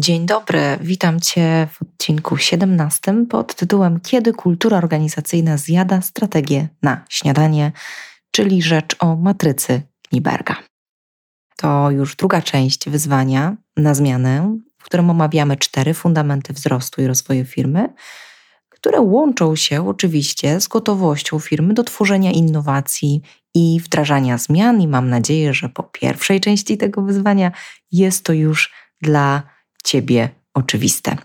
Dzień dobry, witam Cię w odcinku 17 pod tytułem Kiedy kultura organizacyjna zjada strategię na śniadanie, czyli rzecz o matrycy Kniberga. To już druga część wyzwania na zmianę, w którym omawiamy cztery fundamenty wzrostu i rozwoju firmy, które łączą się oczywiście z gotowością firmy do tworzenia innowacji i wdrażania zmian. I mam nadzieję, że po pierwszej części tego wyzwania jest to już dla Ciebie oczywiste.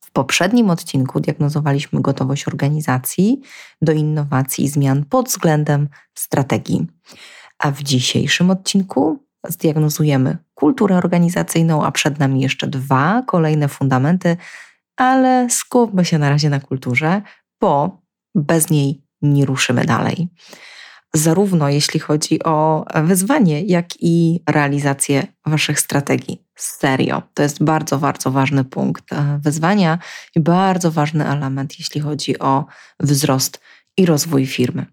W poprzednim odcinku diagnozowaliśmy gotowość organizacji do innowacji i zmian pod względem strategii. A w dzisiejszym odcinku zdiagnozujemy kulturę organizacyjną, a przed nami jeszcze dwa kolejne fundamenty, ale skupmy się na razie na kulturze, bo bez niej nie ruszymy dalej zarówno jeśli chodzi o wyzwanie, jak i realizację Waszych strategii. Serio, to jest bardzo, bardzo ważny punkt e, wyzwania i bardzo ważny element, jeśli chodzi o wzrost i rozwój firmy.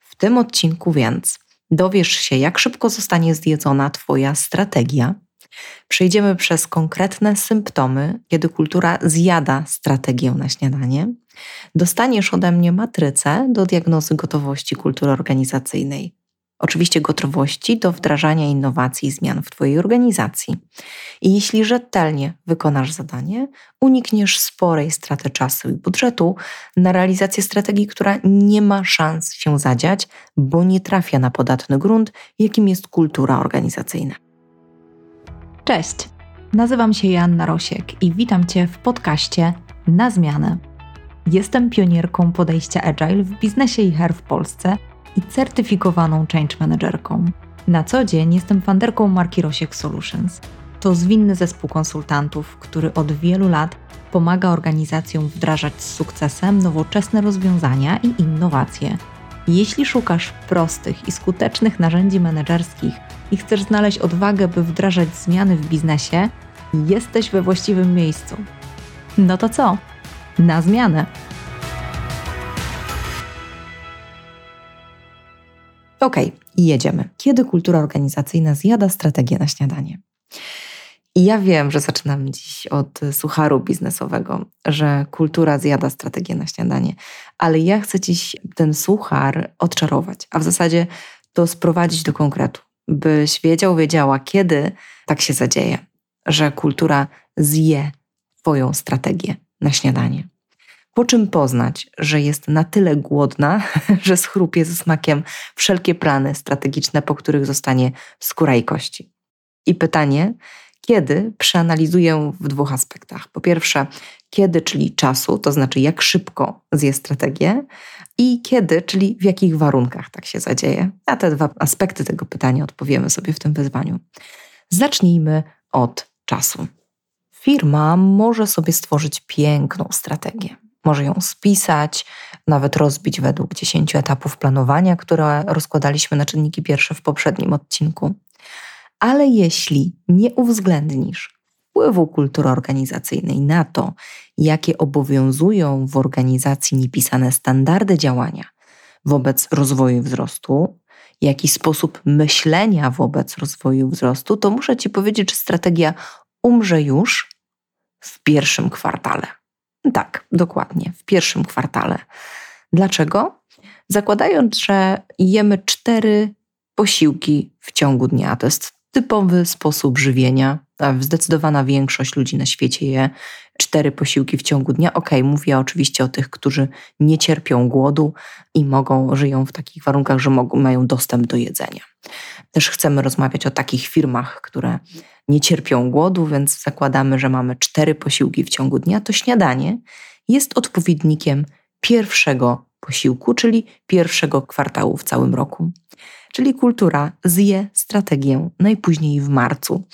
W tym odcinku więc dowiesz się, jak szybko zostanie zjedzona Twoja strategia. Przejdziemy przez konkretne symptomy, kiedy kultura zjada strategię na śniadanie dostaniesz ode mnie matrycę do diagnozy gotowości kultury organizacyjnej. Oczywiście gotowości do wdrażania innowacji i zmian w Twojej organizacji. I jeśli rzetelnie wykonasz zadanie, unikniesz sporej straty czasu i budżetu na realizację strategii, która nie ma szans się zadziać, bo nie trafia na podatny grunt, jakim jest kultura organizacyjna. Cześć, nazywam się Joanna Rosiek i witam Cię w podcaście Na Zmianę Jestem pionierką podejścia Agile w biznesie i HR w Polsce i certyfikowaną change managerką. Na co dzień jestem fanderką marki Rosiek Solutions. To zwinny zespół konsultantów, który od wielu lat pomaga organizacjom wdrażać z sukcesem nowoczesne rozwiązania i innowacje. Jeśli szukasz prostych i skutecznych narzędzi menedżerskich i chcesz znaleźć odwagę, by wdrażać zmiany w biznesie, jesteś we właściwym miejscu. No to co? Na zmianę. Ok, jedziemy. Kiedy kultura organizacyjna zjada strategię na śniadanie? I ja wiem, że zaczynamy dziś od sucharu biznesowego, że kultura zjada strategię na śniadanie, ale ja chcę dziś ten suchar odczarować, a w zasadzie to sprowadzić do konkretu, byś wiedział, wiedziała, kiedy tak się zadzieje, że kultura zje Twoją strategię na śniadanie. Po czym poznać, że jest na tyle głodna, że schrupie ze smakiem wszelkie plany strategiczne, po których zostanie skóra i kości. I pytanie, kiedy przeanalizuję w dwóch aspektach. Po pierwsze, kiedy, czyli czasu, to znaczy jak szybko zje strategię, i kiedy, czyli w jakich warunkach tak się zadzieje. Na te dwa aspekty tego pytania odpowiemy sobie w tym wyzwaniu. Zacznijmy od czasu. Firma może sobie stworzyć piękną strategię. Może ją spisać, nawet rozbić według 10 etapów planowania, które rozkładaliśmy na czynniki pierwsze w poprzednim odcinku. Ale jeśli nie uwzględnisz wpływu kultury organizacyjnej na to, jakie obowiązują w organizacji niepisane standardy działania wobec rozwoju i wzrostu, jaki sposób myślenia wobec rozwoju i wzrostu, to muszę Ci powiedzieć, że strategia umrze już w pierwszym kwartale. Tak, dokładnie, w pierwszym kwartale. Dlaczego? Zakładając, że jemy cztery posiłki w ciągu dnia, to jest typowy sposób żywienia. Zdecydowana większość ludzi na świecie je cztery posiłki w ciągu dnia. Ok, mówię oczywiście o tych, którzy nie cierpią głodu i mogą, żyją w takich warunkach, że mogą, mają dostęp do jedzenia. Też chcemy rozmawiać o takich firmach, które nie cierpią głodu, więc zakładamy, że mamy cztery posiłki w ciągu dnia. To śniadanie jest odpowiednikiem pierwszego posiłku, czyli pierwszego kwartału w całym roku. Czyli kultura zje strategię najpóźniej w marcu.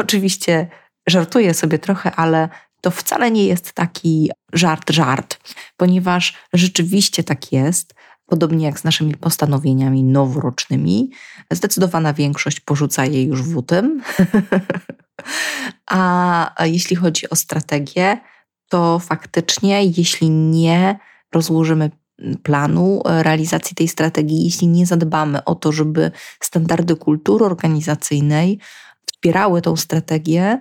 Oczywiście żartuję sobie trochę, ale to wcale nie jest taki żart, żart, ponieważ rzeczywiście tak jest. Podobnie jak z naszymi postanowieniami noworocznymi, zdecydowana większość porzuca je już w lutym. A jeśli chodzi o strategię, to faktycznie, jeśli nie rozłożymy planu realizacji tej strategii, jeśli nie zadbamy o to, żeby standardy kultury organizacyjnej wspierały tą strategię,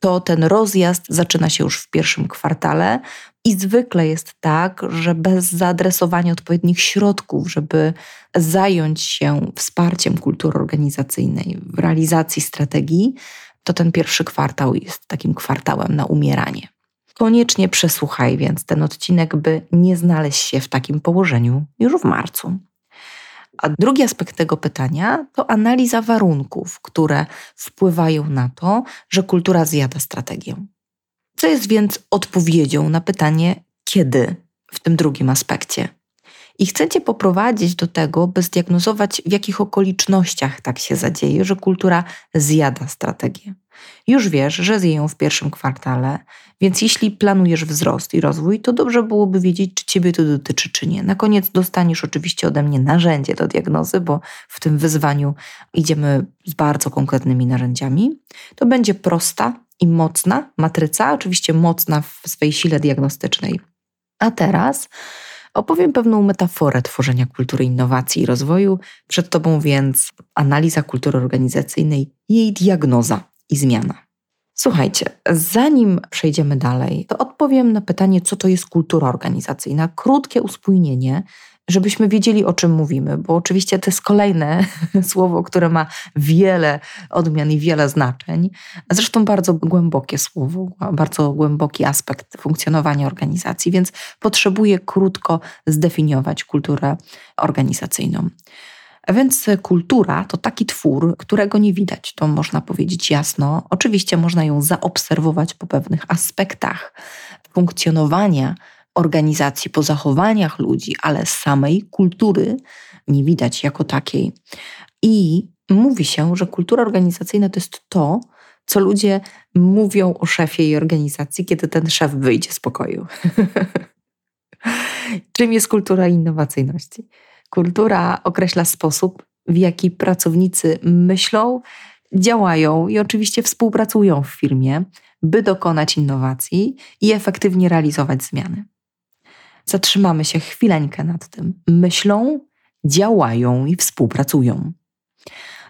to ten rozjazd zaczyna się już w pierwszym kwartale i zwykle jest tak, że bez zaadresowania odpowiednich środków, żeby zająć się wsparciem kultury organizacyjnej w realizacji strategii, to ten pierwszy kwartał jest takim kwartałem na umieranie. Koniecznie przesłuchaj więc ten odcinek, by nie znaleźć się w takim położeniu już w marcu. A drugi aspekt tego pytania to analiza warunków, które wpływają na to, że kultura zjada strategię. Co jest więc odpowiedzią na pytanie, kiedy w tym drugim aspekcie? I chcę Cię poprowadzić do tego, by zdiagnozować, w jakich okolicznościach tak się zadzieje, że kultura zjada strategię. Już wiesz, że zje ją w pierwszym kwartale, więc jeśli planujesz wzrost i rozwój, to dobrze byłoby wiedzieć, czy Ciebie to dotyczy, czy nie. Na koniec dostaniesz oczywiście ode mnie narzędzie do diagnozy, bo w tym wyzwaniu idziemy z bardzo konkretnymi narzędziami. To będzie prosta i mocna matryca, oczywiście mocna w swej sile diagnostycznej. A teraz Opowiem pewną metaforę tworzenia kultury innowacji i rozwoju. Przed Tobą więc analiza kultury organizacyjnej, jej diagnoza i zmiana. Słuchajcie, zanim przejdziemy dalej, to odpowiem na pytanie, co to jest kultura organizacyjna. Krótkie uspójnienie żebyśmy wiedzieli, o czym mówimy, bo oczywiście to jest kolejne słowo, które ma wiele odmian i wiele znaczeń. Zresztą bardzo głębokie słowo, bardzo głęboki aspekt funkcjonowania organizacji, więc potrzebuję krótko zdefiniować kulturę organizacyjną. A więc kultura to taki twór, którego nie widać, to można powiedzieć jasno. Oczywiście można ją zaobserwować po pewnych aspektach funkcjonowania organizacji, po zachowaniach ludzi, ale samej kultury nie widać jako takiej. I mówi się, że kultura organizacyjna to jest to, co ludzie mówią o szefie i organizacji, kiedy ten szef wyjdzie z pokoju. Czym jest kultura innowacyjności? Kultura określa sposób, w jaki pracownicy myślą, działają i oczywiście współpracują w firmie, by dokonać innowacji i efektywnie realizować zmiany zatrzymamy się chwileńkę nad tym. Myślą, działają i współpracują.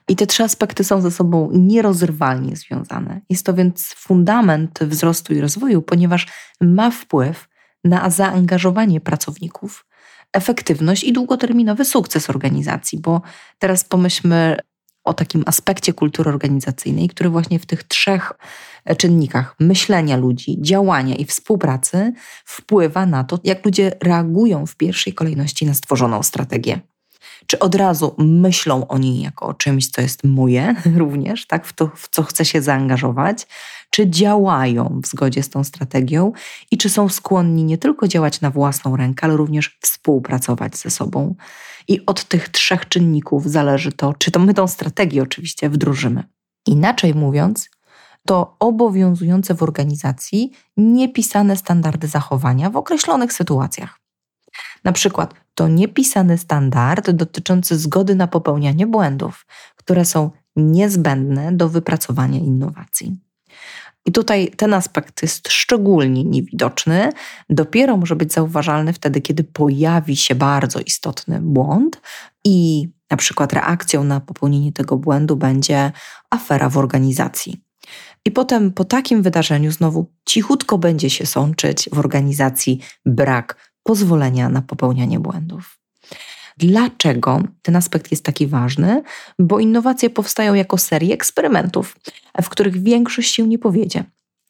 I te trzy aspekty są ze sobą nierozerwalnie związane. Jest to więc fundament wzrostu i rozwoju, ponieważ ma wpływ na zaangażowanie pracowników, efektywność i długoterminowy sukces organizacji, bo teraz pomyślmy o takim aspekcie kultury organizacyjnej, który właśnie w tych trzech czynnikach myślenia ludzi, działania i współpracy wpływa na to, jak ludzie reagują w pierwszej kolejności na stworzoną strategię. Czy od razu myślą o niej jako o czymś, co jest moje również, tak, w to, w co chcę się zaangażować, czy działają w zgodzie z tą strategią i czy są skłonni nie tylko działać na własną rękę, ale również współpracować ze sobą. I od tych trzech czynników zależy to, czy to my tą strategię oczywiście wdrożymy. Inaczej mówiąc, to obowiązujące w organizacji niepisane standardy zachowania w określonych sytuacjach. Na przykład to niepisany standard dotyczący zgody na popełnianie błędów, które są niezbędne do wypracowania innowacji. I tutaj ten aspekt jest szczególnie niewidoczny. Dopiero może być zauważalny wtedy, kiedy pojawi się bardzo istotny błąd i na przykład reakcją na popełnienie tego błędu będzie afera w organizacji. I potem po takim wydarzeniu znowu cichutko będzie się sączyć w organizacji brak pozwolenia na popełnianie błędów. Dlaczego ten aspekt jest taki ważny? Bo innowacje powstają jako serie eksperymentów, w których większość się nie powiedzie,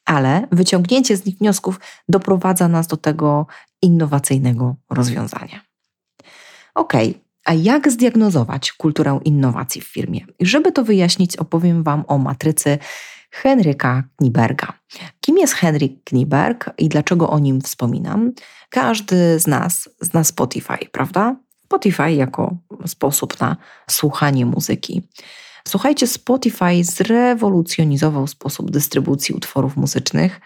ale wyciągnięcie z nich wniosków doprowadza nas do tego innowacyjnego rozwiązania. Ok, a jak zdiagnozować kulturę innowacji w firmie? Żeby to wyjaśnić, opowiem Wam o matrycy Henryka Kniberga. Kim jest Henryk Kniberg i dlaczego o nim wspominam? Każdy z nas zna Spotify, prawda? Spotify jako sposób na słuchanie muzyki. Słuchajcie, Spotify zrewolucjonizował sposób dystrybucji utworów muzycznych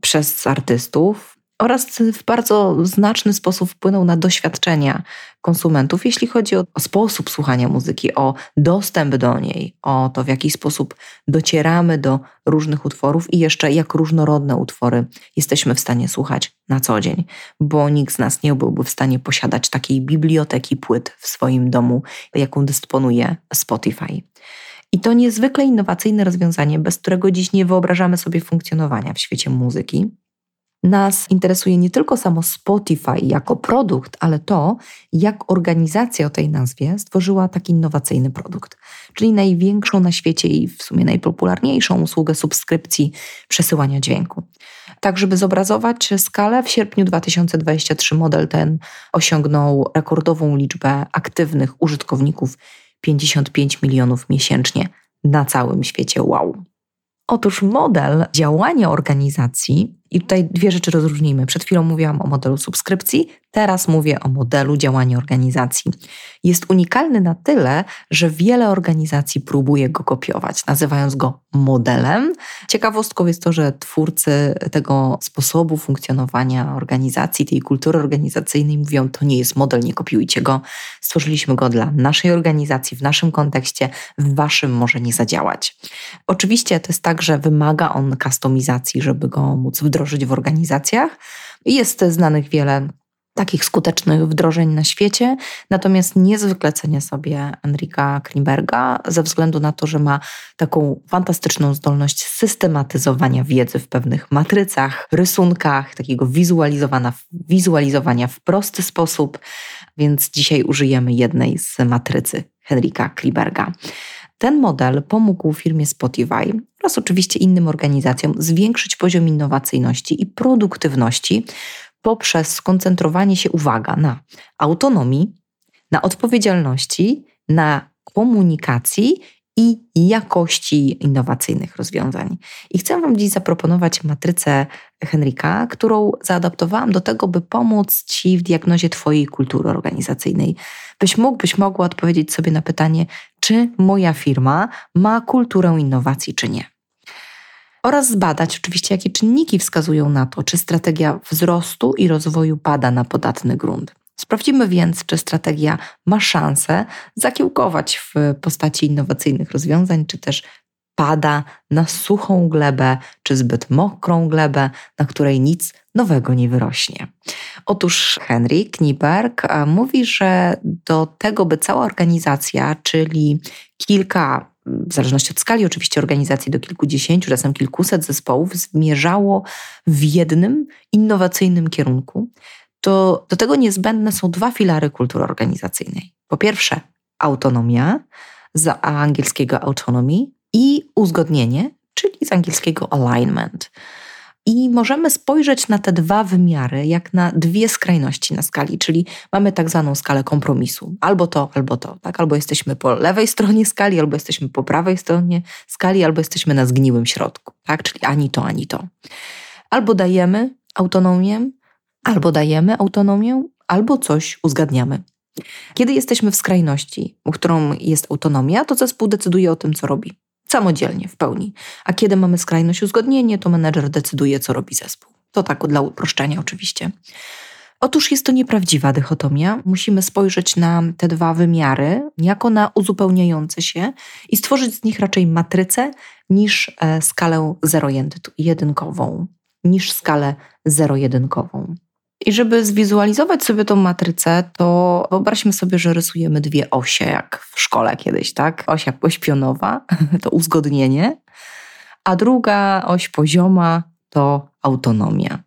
przez artystów, oraz w bardzo znaczny sposób wpłynął na doświadczenia konsumentów, jeśli chodzi o, sposób słuchania muzyki, o dostęp do niej, o to, w jaki sposób docieramy do różnych utworów i jeszcze jak różnorodne utwory jesteśmy w stanie słuchać na co dzień, bo nikt z nas nie byłby w stanie posiadać takiej biblioteki płyt w swoim domu, jaką dysponuje Spotify. I to niezwykle innowacyjne rozwiązanie, bez którego dziś nie wyobrażamy sobie funkcjonowania w świecie muzyki. Nas interesuje nie tylko samo Spotify jako produkt, ale to, jak organizacja o tej nazwie stworzyła taki innowacyjny produkt, czyli największą na świecie i w sumie najpopularniejszą usługę subskrypcji przesyłania dźwięku. Tak, żeby zobrazować skalę, w sierpniu 2023 model ten osiągnął rekordową liczbę aktywnych użytkowników 55 milionów miesięcznie na całym świecie. Wow! Otóż model działania organizacji, i tutaj dwie rzeczy rozróżnijmy. Przed chwilą mówiłam o modelu subskrypcji, teraz mówię o modelu działania organizacji. Jest unikalny na tyle, że wiele organizacji próbuje go kopiować, nazywając go modelem. Ciekawostką jest to, że twórcy tego sposobu funkcjonowania organizacji, tej kultury organizacyjnej mówią, to nie jest model, nie kopiujcie go. Stworzyliśmy go dla naszej organizacji, w naszym kontekście, w waszym może nie zadziałać. Oczywiście to jest tak, że wymaga on kustomizacji, żeby go móc wdrożyć w organizacjach. Jest znanych wiele takich skutecznych wdrożeń na świecie. Natomiast niezwykle cenię sobie Enrika Klimberga ze względu na to, że ma taką fantastyczną zdolność systematyzowania wiedzy w pewnych matrycach, rysunkach, takiego wizualizowania, wizualizowania w prosty sposób. Więc dzisiaj użyjemy jednej z matrycy Henrika Klimberga. Ten model pomógł firmie Spotify oraz oczywiście innym organizacjom zwiększyć poziom innowacyjności i produktywności poprzez skoncentrowanie się, uwaga, na autonomii, na odpowiedzialności, na komunikacji i jakości innowacyjnych rozwiązań. I chcę Wam dziś zaproponować matrycę Henryka, którą zaadaptowałam do tego, by pomóc Ci w diagnozie Twojej kultury organizacyjnej. Byś mógł, byś mogła odpowiedzieć sobie na pytanie, czy moja firma ma kulturę innowacji, czy nie oraz zbadać oczywiście, jakie czynniki wskazują na to, czy strategia wzrostu i rozwoju pada na podatny grunt. Sprawdzimy więc, czy strategia ma szansę zakiełkować w postaci innowacyjnych rozwiązań, czy też pada na suchą glebę, czy zbyt mokrą glebę, na której nic nowego nie wyrośnie. Otóż Henry Kniberg mówi, że do tego, by cała organizacja, czyli kilka w zależności od skali oczywiście organizacji, do kilkudziesięciu, czasem kilkuset zespołów, zmierzało w jednym innowacyjnym kierunku, to do tego niezbędne są dwa filary kultury organizacyjnej. Po pierwsze, autonomia, z angielskiego autonomy, i uzgodnienie, czyli z angielskiego alignment. I możemy spojrzeć na te dwa wymiary jak na dwie skrajności na skali, czyli mamy tak zwaną skalę kompromisu. Albo to, albo to. Tak? Albo jesteśmy po lewej stronie skali, albo jesteśmy po prawej stronie skali, albo jesteśmy na zgniłym środku. Tak? Czyli ani to, ani to. Albo dajemy autonomię, albo dajemy autonomię, albo coś uzgadniamy. Kiedy jesteśmy w skrajności, którą jest autonomia, to zespół decyduje o tym, co robi samodzielnie, w pełni. A kiedy mamy skrajność uzgodnienie, to menedżer decyduje, co robi zespół. To tak dla uproszczenia oczywiście. Otóż jest to nieprawdziwa dychotomia. Musimy spojrzeć na te dwa wymiary jako na uzupełniające się i stworzyć z nich raczej matrycę niż e, skalę zero-jedynkową, niż skalę zero-jedynkową. I żeby zwizualizować sobie tą matrycę, to wyobraźmy sobie, że rysujemy dwie osie, jak w szkole kiedyś, tak? Oś oś pionowa to uzgodnienie, a druga oś pozioma to autonomia.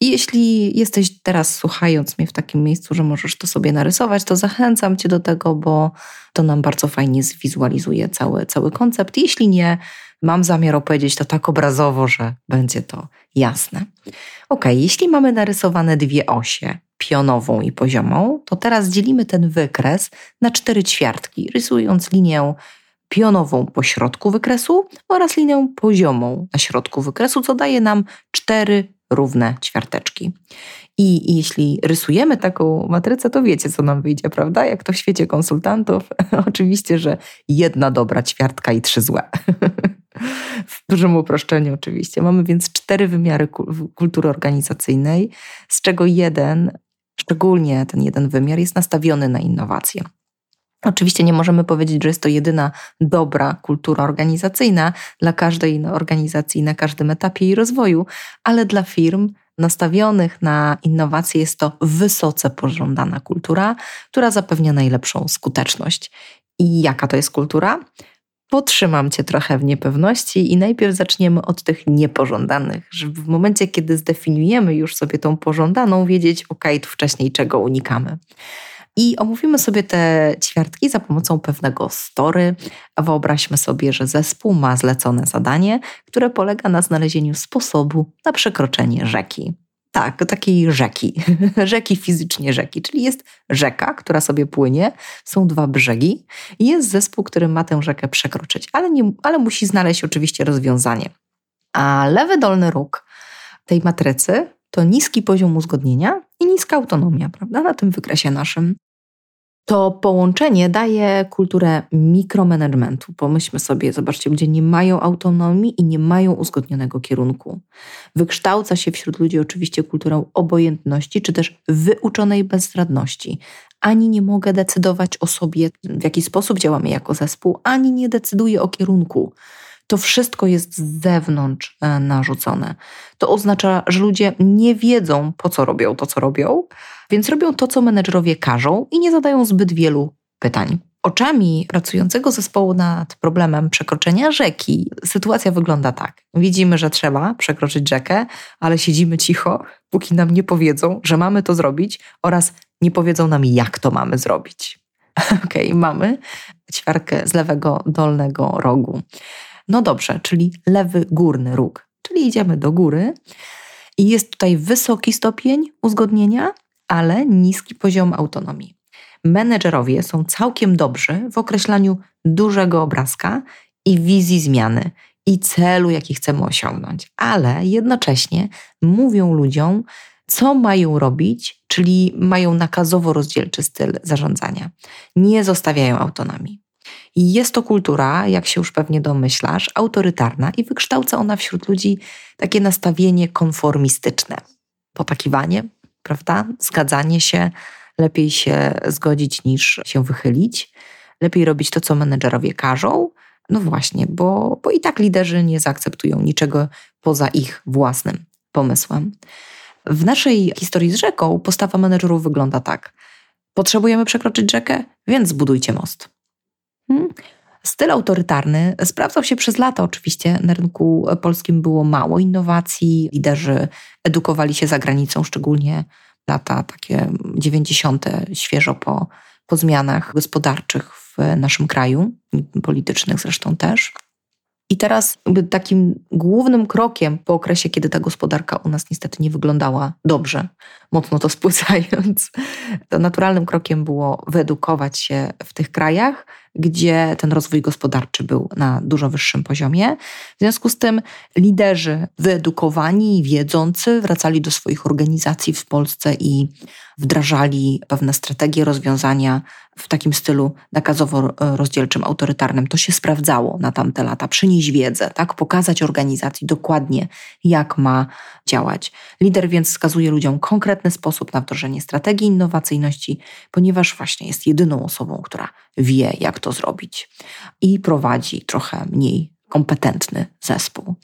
I jeśli jesteś teraz słuchając mnie w takim miejscu, że możesz to sobie narysować, to zachęcam Cię do tego, bo to nam bardzo fajnie zwizualizuje cały, cały koncept. Jeśli nie, mam zamiar opowiedzieć to tak obrazowo, że będzie to jasne. Ok, jeśli mamy narysowane dwie osie, pionową i poziomą, to teraz dzielimy ten wykres na cztery ćwiartki, rysując linię pionową po środku wykresu oraz linię poziomą na środku wykresu, co daje nam cztery równe ćwiarteczki. I jeśli rysujemy taką matrycę, to wiecie, co nam wyjdzie, prawda? Jak to w świecie konsultantów, oczywiście, że jedna dobra ćwiartka i trzy złe. w dużym uproszczeniu oczywiście. Mamy więc cztery wymiary kultury organizacyjnej, z czego jeden, szczególnie ten jeden wymiar, jest nastawiony na innowacje. Oczywiście nie możemy powiedzieć, że jest to jedyna dobra kultura organizacyjna dla każdej organizacji na każdym etapie jej rozwoju, ale dla firm nastawionych na innowacje jest to wysoce pożądana kultura, która zapewnia najlepszą skuteczność. I jaka to jest kultura? Potrzymam cię trochę w niepewności i najpierw zaczniemy od tych niepożądanych, żeby w momencie, kiedy zdefiniujemy już sobie tą pożądaną, wiedzieć, ok, tu wcześniej czego unikamy. I omówimy sobie te ćwiartki za pomocą pewnego story. Wyobraźmy sobie, że zespół ma zlecone zadanie, które polega na znalezieniu sposobu na przekroczenie rzeki. Tak, takiej rzeki, rzeki fizycznie rzeki, czyli jest rzeka, która sobie płynie, są dwa brzegi i jest zespół, który ma tę rzekę przekroczyć, ale, nie, ale musi znaleźć oczywiście rozwiązanie. A lewy dolny róg tej matrycy to niski poziom uzgodnienia i niska autonomia, prawda, na tym wykresie naszym. To połączenie daje kulturę mikromanagementu. Pomyślmy sobie, zobaczcie, ludzie nie mają autonomii i nie mają uzgodnionego kierunku. Wykształca się wśród ludzi oczywiście kulturą obojętności, czy też wyuczonej bezradności. Ani nie mogę decydować o sobie, w jaki sposób działamy jako zespół, ani nie decyduję o kierunku to wszystko jest z zewnątrz e, narzucone. To oznacza, że ludzie nie wiedzą, po co robią to, co robią, więc robią to, co menedżerowie każą i nie zadają zbyt wielu pytań. Oczami pracującego zespołu nad problemem przekroczenia rzeki sytuacja wygląda tak. Widzimy, że trzeba przekroczyć rzekę, ale siedzimy cicho, póki nam nie powiedzą, że mamy to zrobić oraz nie powiedzą nam, jak to mamy zrobić. Okej, okay, mamy ćwiarkę z lewego dolnego rogu. No dobrze, czyli lewy górny róg, czyli idziemy do góry i jest tutaj wysoki stopień uzgodnienia, ale niski poziom autonomii. Menedżerowie są całkiem dobrzy w określaniu dużego obrazka i wizji zmiany i celu, jaki chcemy osiągnąć, ale jednocześnie mówią ludziom, co mają robić, czyli mają nakazowo rozdzielczy styl zarządzania. Nie zostawiają autonomii. Jest to kultura, jak się już pewnie domyślasz, autorytarna i wykształca ona wśród ludzi takie nastawienie konformistyczne. Potakiwanie, prawda? Zgadzanie się, lepiej się zgodzić niż się wychylić, lepiej robić to, co menedżerowie każą. No właśnie, bo, bo i tak liderzy nie zaakceptują niczego poza ich własnym pomysłem. W naszej historii z rzeką postawa menedżerów wygląda tak. Potrzebujemy przekroczyć rzekę, więc zbudujcie most. Hmm? Styl autorytarny sprawdzał się przez lata oczywiście. Na rynku polskim było mało innowacji. Liderzy edukowali się za granicą, szczególnie lata takie 90. świeżo po, po zmianach gospodarczych w naszym kraju, politycznych zresztą też. I teraz takim głównym krokiem po okresie, kiedy ta gospodarka u nas niestety nie wyglądała dobrze, mocno to spłycając, to naturalnym krokiem było wyedukować się w tych krajach, gdzie ten rozwój gospodarczy był na dużo wyższym poziomie. W związku z tym liderzy wyedukowani wiedzący wracali do swoich organizacji w Polsce i wdrażali pewne strategie, rozwiązania w takim stylu nakazowo-rozdzielczym, autorytarnym. To się sprawdzało na tamte lata. Przynieść wiedzę, tak? pokazać organizacji dokładnie, jak ma działać. Lider więc wskazuje ludziom konkretny sposób na wdrożenie strategii innowacyjności, ponieważ właśnie jest jedyną osobą, która wie, jak to zrobić i prowadzi trochę mniej kompetentny zespół.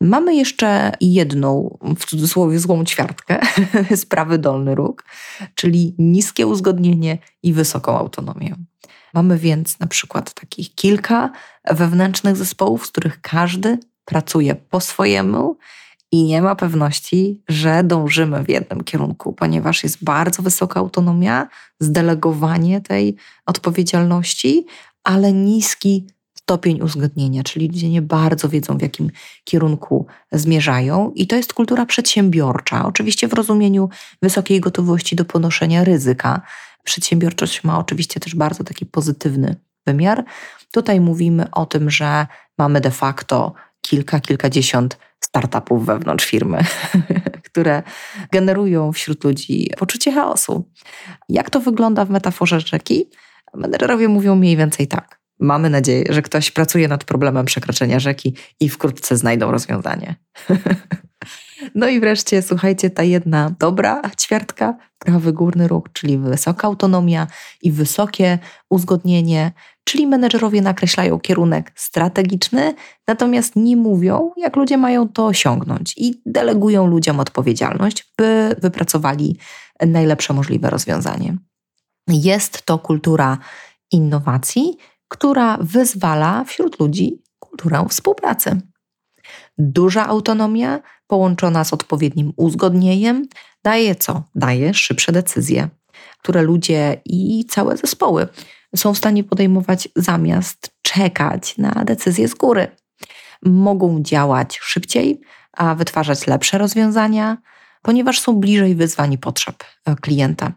Mamy jeszcze jedną, w cudzysłowie, złą ćwiartkę, sprawy dolny róg, czyli niskie uzgodnienie i wysoką autonomię. Mamy więc na przykład takich kilka wewnętrznych zespołów, z których każdy pracuje po swojemu i nie ma pewności, że dążymy w jednym kierunku, ponieważ jest bardzo wysoka autonomia, zdelegowanie tej odpowiedzialności, ale niski stopień uzgodnienia, czyli ludzie nie bardzo wiedzą, w jakim kierunku zmierzają, i to jest kultura przedsiębiorcza, oczywiście w rozumieniu wysokiej gotowości do ponoszenia ryzyka. Przedsiębiorczość ma oczywiście też bardzo taki pozytywny wymiar. Tutaj mówimy o tym, że mamy de facto kilka, kilkadziesiąt startupów wewnątrz firmy, które generują wśród ludzi poczucie chaosu. Jak to wygląda w metaforze rzeki? Menedżerowie mówią mniej więcej tak. Mamy nadzieję, że ktoś pracuje nad problemem przekroczenia rzeki i wkrótce znajdą rozwiązanie. No i wreszcie, słuchajcie, ta jedna dobra ćwiartka, prawy górny róg, czyli wysoka autonomia i wysokie uzgodnienie, czyli menedżerowie nakreślają kierunek strategiczny, natomiast nie mówią, jak ludzie mają to osiągnąć i delegują ludziom odpowiedzialność, by wypracowali najlepsze możliwe rozwiązanie. Jest to kultura innowacji, która wyzwala wśród ludzi kulturę współpracy. Duża autonomia połączona z odpowiednim uzgodnieniem daje co? Daje szybsze decyzje, które ludzie i całe zespoły są w stanie podejmować zamiast czekać na decyzje z góry. Mogą działać szybciej, a wytwarzać lepsze rozwiązania, ponieważ są bliżej wyzwań i potrzeb e, klienta.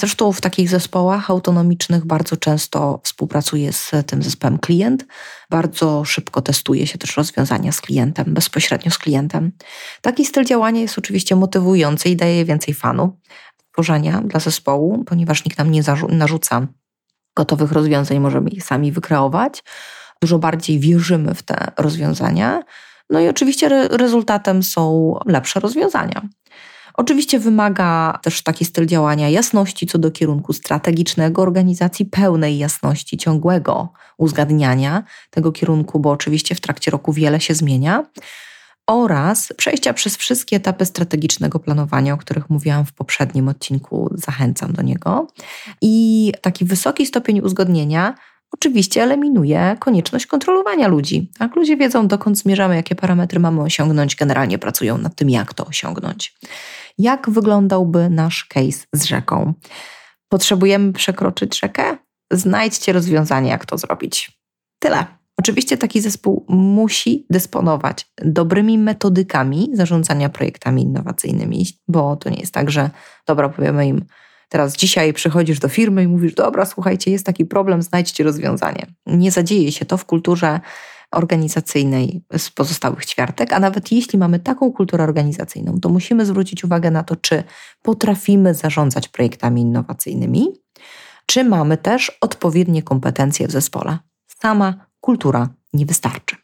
Zresztą w takich zespołach autonomicznych bardzo często współpracuje z tym zespołem klient, bardzo szybko testuje się też rozwiązania z klientem, bezpośrednio z klientem. Taki styl działania jest oczywiście motywujący i daje więcej fanu tworzenia dla zespołu, ponieważ nikt nam nie narzuca gotowych rozwiązań, możemy je sami wykreować. Dużo bardziej wierzymy w te rozwiązania. No i oczywiście re rezultatem są lepsze rozwiązania. Oczywiście wymaga też taki styl działania jasności co do kierunku strategicznego organizacji, pełnej jasności, ciągłego uzgadniania tego kierunku, bo oczywiście w trakcie roku wiele się zmienia oraz przejścia przez wszystkie etapy strategicznego planowania, o których mówiłam w poprzednim odcinku, zachęcam do niego. I taki wysoki stopień uzgodnienia oczywiście eliminuje konieczność kontrolowania ludzi. Tak? Ludzie wiedzą, dokąd zmierzamy, jakie parametry mamy osiągnąć, generalnie pracują nad tym, jak to osiągnąć. Jak wyglądałby nasz case z rzeką? Potrzebujemy przekroczyć rzekę? Znajdźcie rozwiązanie, jak to zrobić. Tyle. Oczywiście taki zespół musi dysponować dobrymi metodykami zarządzania projektami innowacyjnymi, bo to nie jest tak, że dobra, powiemy im, teraz dzisiaj przychodzisz do firmy i mówisz, dobra, słuchajcie, jest taki problem, znajdźcie rozwiązanie. Nie zadzieje się to w kulturze organizacyjnej z pozostałych ćwiartek, a nawet jeśli mamy taką kulturę organizacyjną, to musimy zwrócić uwagę na to, czy potrafimy zarządzać projektami innowacyjnymi, czy mamy też odpowiednie kompetencje w zespole. Sama kultura nie wystarczy.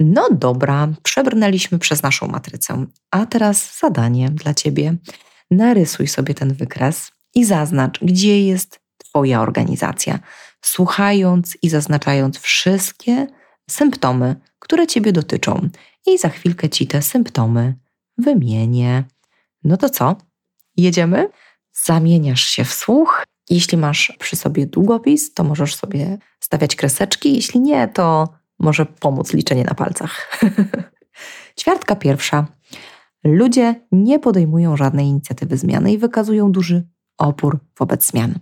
No dobra, przebrnęliśmy przez naszą matrycę, a teraz zadanie dla Ciebie. Narysuj sobie ten wykres i zaznacz, gdzie jest Twoja organizacja, słuchając i zaznaczając wszystkie symptomy, które Ciebie dotyczą. I za chwilkę Ci te symptomy wymienię. No to co? Jedziemy? Zamieniasz się w słuch. Jeśli masz przy sobie długopis, to możesz sobie stawiać kreseczki. Jeśli nie, to może pomóc liczenie na palcach. Ćwiartka pierwsza. Ludzie nie podejmują żadnej inicjatywy zmiany i wykazują duży opór wobec zmian.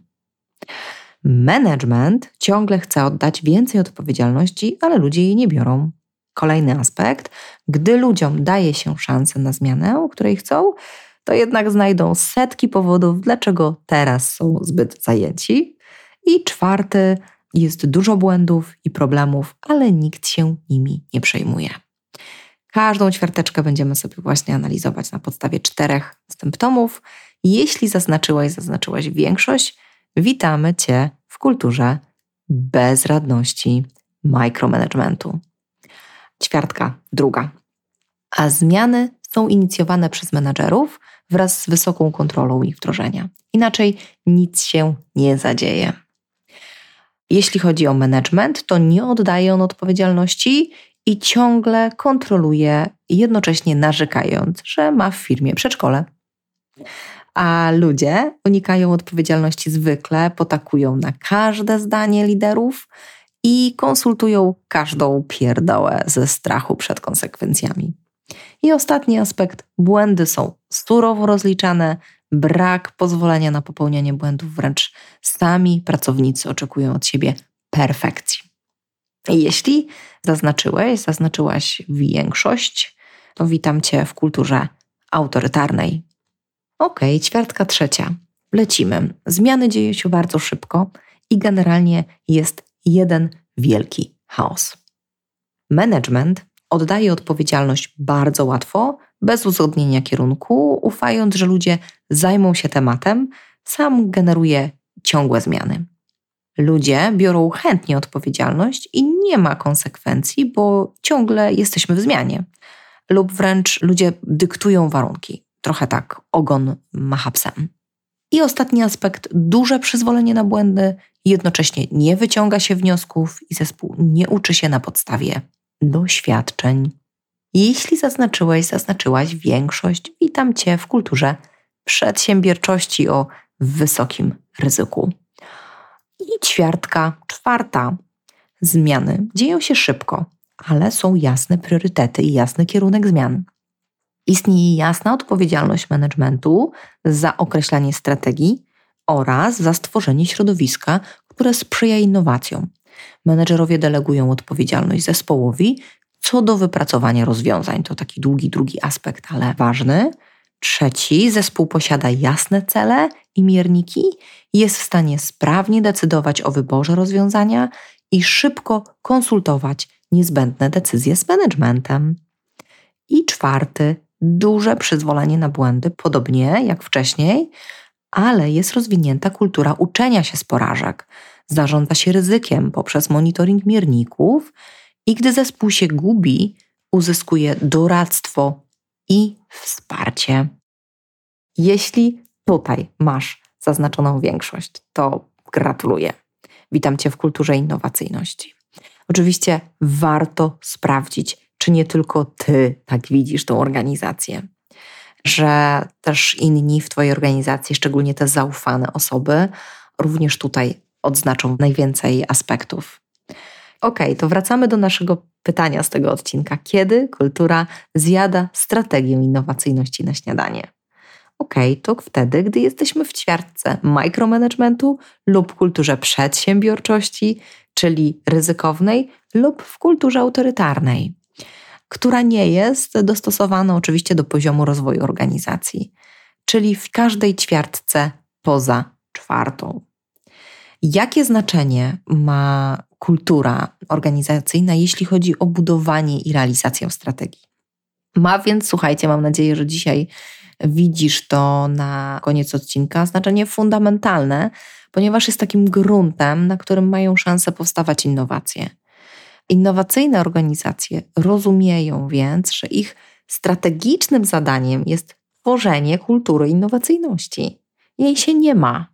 Management ciągle chce oddać więcej odpowiedzialności, ale ludzie jej nie biorą. Kolejny aspekt, gdy ludziom daje się szansę na zmianę, której chcą, to jednak znajdą setki powodów, dlaczego teraz są zbyt zajęci. I czwarty, jest dużo błędów i problemów, ale nikt się nimi nie przejmuje. Każdą ćwiarteczkę będziemy sobie właśnie analizować na podstawie czterech symptomów. Jeśli zaznaczyłaś, zaznaczyłaś większość, witamy Cię w kulturze bezradności micromanagementu. Ćwiartka druga. A zmiany są inicjowane przez menadżerów wraz z wysoką kontrolą ich wdrożenia. Inaczej nic się nie zadzieje. Jeśli chodzi o management, to nie oddaje on odpowiedzialności i ciągle kontroluje, jednocześnie narzekając, że ma w firmie przedszkole. A ludzie unikają odpowiedzialności zwykle, potakują na każde zdanie liderów i konsultują każdą pierdołę ze strachu przed konsekwencjami. I ostatni aspekt: błędy są surowo rozliczane, brak pozwolenia na popełnianie błędów, wręcz sami pracownicy oczekują od siebie perfekcji. Jeśli zaznaczyłeś, zaznaczyłaś większość, to witam Cię w kulturze autorytarnej. Ok, ćwiartka trzecia. Lecimy. Zmiany dzieją się bardzo szybko i generalnie jest jeden wielki chaos. Management oddaje odpowiedzialność bardzo łatwo, bez uzgodnienia kierunku, ufając, że ludzie zajmą się tematem, sam generuje ciągłe zmiany. Ludzie biorą chętnie odpowiedzialność i nie ma konsekwencji, bo ciągle jesteśmy w zmianie. Lub wręcz ludzie dyktują warunki. Trochę tak ogon macha psem. I ostatni aspekt, duże przyzwolenie na błędy, jednocześnie nie wyciąga się wniosków i zespół nie uczy się na podstawie doświadczeń. Jeśli zaznaczyłeś, zaznaczyłaś większość, witam Cię w kulturze przedsiębiorczości o wysokim ryzyku. I ćwiartka czwarta. Zmiany dzieją się szybko, ale są jasne priorytety i jasny kierunek zmian. Istnieje jasna odpowiedzialność managementu za określanie strategii oraz za stworzenie środowiska, które sprzyja innowacjom. Menedżerowie delegują odpowiedzialność zespołowi co do wypracowania rozwiązań. To taki długi, drugi aspekt, ale ważny. Trzeci, zespół posiada jasne cele i mierniki, jest w stanie sprawnie decydować o wyborze rozwiązania i szybko konsultować niezbędne decyzje z managementem. I czwarty, duże przyzwolenie na błędy, podobnie jak wcześniej, ale jest rozwinięta kultura uczenia się z porażek. Zarządza się ryzykiem poprzez monitoring mierników i gdy zespół się gubi, uzyskuje doradztwo i wsparcie. Jeśli tutaj masz zaznaczoną większość, to gratuluję. Witam Cię w kulturze innowacyjności. Oczywiście warto sprawdzić, czy nie tylko Ty tak widzisz tą organizację, że też inni w Twojej organizacji, szczególnie te zaufane osoby, również tutaj odznaczą najwięcej aspektów. Ok, to wracamy do naszego pytania z tego odcinka. Kiedy kultura zjada strategię innowacyjności na śniadanie? Ok, to wtedy, gdy jesteśmy w ćwiartce mikromanagementu lub kulturze przedsiębiorczości, czyli ryzykownej, lub w kulturze autorytarnej, która nie jest dostosowana oczywiście do poziomu rozwoju organizacji, czyli w każdej ćwiartce poza czwartą. Jakie znaczenie ma kultura organizacyjna, jeśli chodzi o budowanie i realizację strategii? Ma więc, słuchajcie, mam nadzieję, że dzisiaj widzisz to na koniec odcinka, znaczenie fundamentalne, ponieważ jest takim gruntem, na którym mają szansę powstawać innowacje. Innowacyjne organizacje rozumieją więc, że ich strategicznym zadaniem jest tworzenie kultury innowacyjności. Jej się nie ma.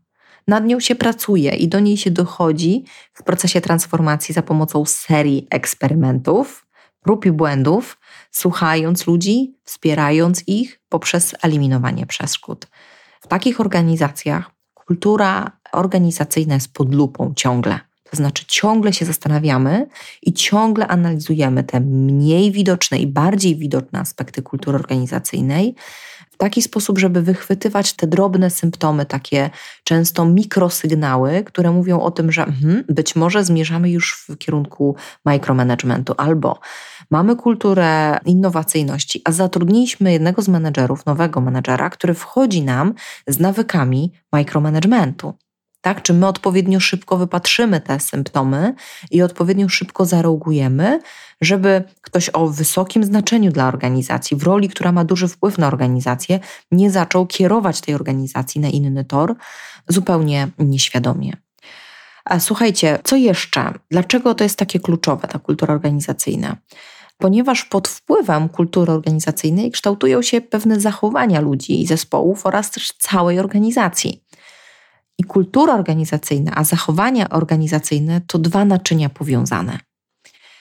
Nad nią się pracuje i do niej się dochodzi w procesie transformacji za pomocą serii eksperymentów, prób i błędów, słuchając ludzi, wspierając ich poprzez eliminowanie przeszkód. W takich organizacjach kultura organizacyjna jest pod lupą ciągle. To znaczy, ciągle się zastanawiamy i ciągle analizujemy te mniej widoczne i bardziej widoczne aspekty kultury organizacyjnej w taki sposób, żeby wychwytywać te drobne symptomy, takie często mikrosygnały, które mówią o tym, że hmm, być może zmierzamy już w kierunku micromanagementu albo mamy kulturę innowacyjności, a zatrudniliśmy jednego z menedżerów, nowego menedżera, który wchodzi nam z nawykami micromanagementu tak? Czy my odpowiednio szybko wypatrzymy te symptomy i odpowiednio szybko zareagujemy, żeby ktoś o wysokim znaczeniu dla organizacji, w roli, która ma duży wpływ na organizację, nie zaczął kierować tej organizacji na inny tor zupełnie nieświadomie. A słuchajcie, co jeszcze? Dlaczego to jest takie kluczowe, ta kultura organizacyjna? Ponieważ pod wpływem kultury organizacyjnej kształtują się pewne zachowania ludzi i zespołów oraz też całej organizacji. I kultura organizacyjna, a zachowania organizacyjne to dwa naczynia powiązane.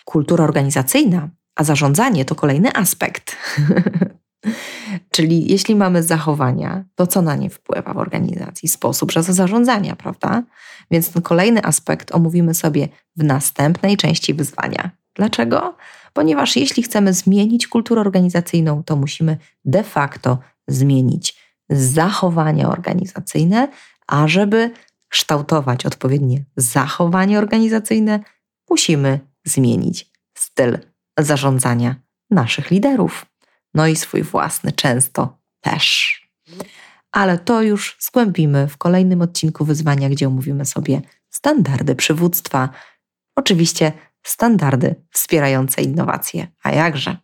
Kultura organizacyjna, a zarządzanie to kolejny aspekt. Czyli jeśli mamy zachowania, to co na nie wpływa w organizacji? Sposób zarządzania, prawda? Więc ten kolejny aspekt omówimy sobie w następnej części wyzwania. Dlaczego? Ponieważ jeśli chcemy zmienić kulturę organizacyjną, to musimy de facto zmienić zachowania organizacyjne, a żeby kształtować odpowiednie zachowanie organizacyjne, musimy zmienić styl zarządzania naszych liderów. No i swój własny często też. Ale to już zgłębimy w kolejnym odcinku wyzwania, gdzie omówimy sobie standardy przywództwa. Oczywiście standardy wspierające innowacje. A jakże?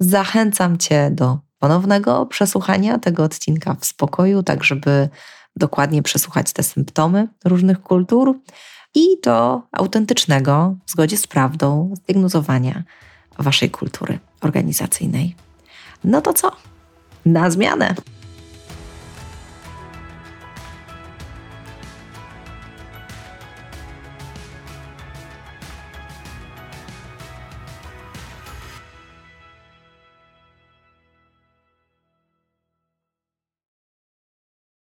Zachęcam Cię do ponownego przesłuchania tego odcinka w spokoju, tak żeby dokładnie przesłuchać te symptomy różnych kultur i do autentycznego, w zgodzie z prawdą, zdiagnozowania waszej kultury organizacyjnej. No to co? Na zmianę!